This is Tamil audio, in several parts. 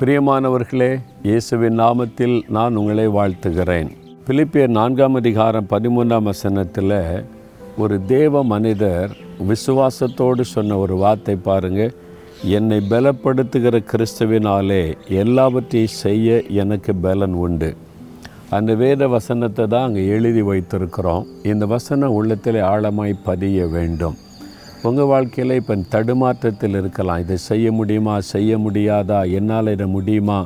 பிரியமானவர்களே இயேசுவின் நாமத்தில் நான் உங்களை வாழ்த்துகிறேன். பிலிப்பியர் நான்காம் அதிகாரம் பதிமூன்றாம் வசனத்தில் ஒரு தேவ மனிதர் விசுவாசத்தோடு சொன்ன ஒரு வார்த்தை பாருங்க. என்னை பலப்படுத்துகிற கிறிஸ்துவினாலே எல்லாவற்றையும் செய்ய எனக்கு பலன் உண்டு. அந்த வேத வசனத்தை தான் அங்கே எழுதி வைத்திருக்கிறோம். இந்த வசனம் உள்ளத்தில் ஆழமாய் பதிய வேண்டும். உங்கள் வாழ்க்கையில் இப்போ தடுமாற்றத்தில் இருக்கலாம். இதை செய்ய முடியுமா? செய்ய முடியாதா? என்னால் இதை முடியுமா?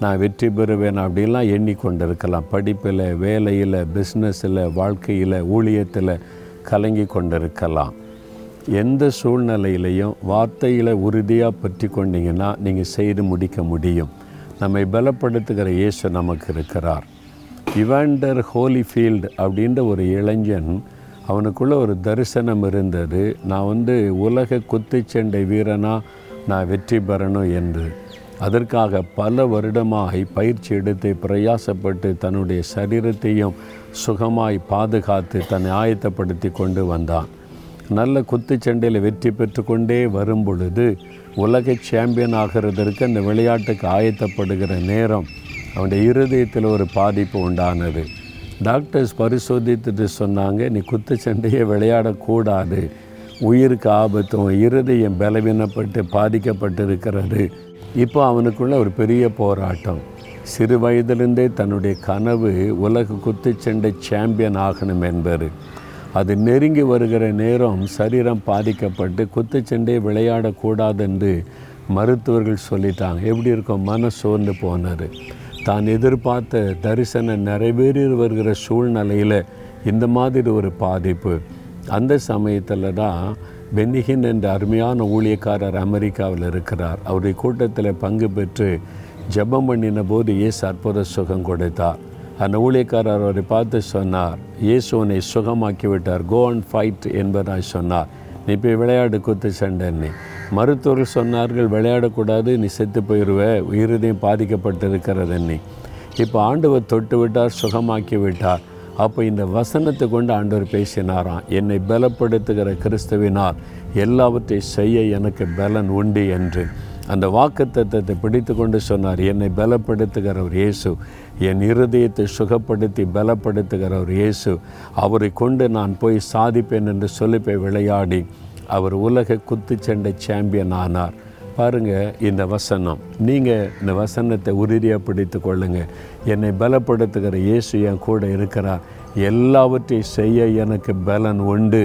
நான் வெற்றி பெறுவேன்? அப்படிலாம் எண்ணிக்கொண்டிருக்கலாம். படிப்பில் வேலையில் பிஸ்னஸில் வாழ்க்கையில் ஊழியத்தில் கலங்கி கொண்டிருக்கலாம். எந்த சூழ்நிலையிலையும் வார்த்தையில் உறுதியாக பற்றி கொண்டீங்கன்னா நீங்கள் செய்து முடிக்க முடியும். நம்மை பலப்படுத்துகிற இயேசு நமக்கு இருக்கிறார். இவாண்டர் ஹோலிஃபீல்டு அப்படின்ற ஒரு இளைஞன் அவனுக்குள்ள ஒரு தரிசனம் இருந்தது. நான் வந்து உலக குத்துச்சண்டை வீரனாக நான் வெற்றி பெறணும் என்று. அதற்காக பல வருடமாய் பயிற்சி எடுத்து பிரயாசப்பட்டு தன்னுடைய சரீரத்தையும் சுகமாய் பாதுகாத்து தன்னை ஆயத்தப்படுத்தி கொண்டு வந்தான். நல்ல குத்துச்சண்டையில் வெற்றி பெற்று கொண்டே வரும் பொழுது உலக சாம்பியன் ஆகிறதற்கு அந்த விளையாட்டுக்கு ஆயத்தப்படுகிற நேரம் அவனுடைய இருதயத்தில் ஒரு பாதிப்பு உண்டானது. டாக்டர்ஸ் பரிசோதித்துட்டு சொன்னாங்க நீ குத்துச்சண்டையை விளையாடக்கூடாது. உயிருக்கு ஆபத்தும் இருதயம் பலவீனப்பட்டு பாதிக்கப்பட்டிருக்கிறது. இப்போ அவனுக்குள்ள ஒரு பெரிய போராட்டம். சிறு வயதிலிருந்தே தன்னுடைய கனவு உலக குத்துச்சண்டை சாம்பியன் ஆகணும் என்பது. அது நெருங்கி வருகிற நேரம் சரீரம் பாதிக்கப்பட்டு குத்துச்சண்டை விளையாடக்கூடாது என்று மருத்துவர்கள் சொல்லிட்டாங்க. எப்படி இருக்கும்? மன சோர்ந்து போனார் தான் எதிர்பார்த்த தரிசனம் நிறைவேறி வருகிற சூழ்நிலையில் இந்த மாதிரி ஒரு பாதிப்பு. அந்த சமயத்தில் தான் பென்னிகின் என்ற அருமையான ஊழியக்காரர் அமெரிக்காவில் இருக்கிறார். அவருடைய கூட்டத்தில் பங்கு பெற்று ஜெபம் பண்ணின போது இயேசு அற்புத சுகம் கொடுத்தார். அந்த ஊழியக்காரர் அவரை பார்த்து சொன்னார் இயேசு உன்னை சுகமாக்கி விட்டார் கோ அண்ட் ஃபைட் என்பதாய் சொன்னார். நீ போய் விளையாடு குத்து சண்டைன்னு மருத்துவர்கள் சொன்னார்கள் விளையாடக்கூடாது நீ செத்து போயிடுவ இருதயம் பாதிக்கப்பட்டிருக்கிறது இப்போ ஆண்டவர் தொட்டு விட்டார் சுகமாக்கி விட்டார். அப்போ இந்த வசனத்தை கொண்டு ஆண்டவர் பேசினாராம் என்னை பலப்படுத்துகிற கிறிஸ்துவினால் எல்லாவற்றையும் செய்ய எனக்கு பலன் உண்டு என்று. அந்த வாக்கு தத்துவத்தை பிடித்து கொண்டு சொன்னார் என்னை பலப்படுத்துகிறவர் இயேசு. என் இருதயத்தை சுகப்படுத்தி பலப்படுத்துகிறவர் இயேசு. அவரை கொண்டு நான் போய் சாதிப்பேன் என்று சொல்லி போய் விளையாடி அவர் உலக குத்துச்சண்டை சாம்பியன் ஆனார். பாருங்கள் இந்த வசனம். நீங்கள் இந்த வசனத்தை உறுதியாக பிடித்து கொள்ளுங்கள் என்னை பலப்படுத்துகிற இயேசு என் கூட இருக்கிறார். எல்லாவற்றையும் செய்ய எனக்கு பலன் உண்டு.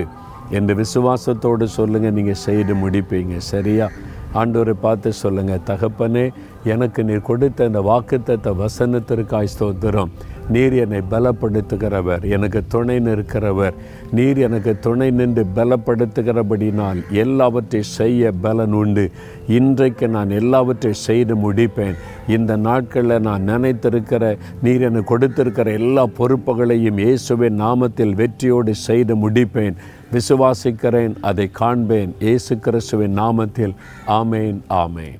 என்று விசுவாசத்தோடு சொல்லுங்கள் நீங்கள் செய்து முடிப்பீங்க. சரியா? ஆண்டோரை பார்த்து சொல்லுங்கள் தகப்பனே எனக்கு நீர் கொடுத்த அந்த வாக்குத்த வசனத்திற்காய் ஸ்தோத்திரம். நீர் என்னை பலப்படுத்துகிறவர். எனக்கு துணை நிற்கிறவர். நீர் எனக்கு துணை நின்று பலப்படுத்துகிறபடினால் எல்லாவற்றையும் செய்ய பலன் உண்டு. இன்றைக்கு நான் எல்லாவற்றையும் செய்து முடிப்பேன். இந்த நாட்களில் நான் நினைத்திருக்கிற நீர் எனக்கு கொடுத்திருக்கிற எல்லா பொறுப்புகளையும் இயேசுவின் நாமத்தில் வெற்றியோடு செய்து முடிப்பேன். விசுவாசிக்கிறேன் அதை காண்பேன். இயேசு கிறிஸ்துவின் நாமத்தில். ஆமேன் ஆமேன்.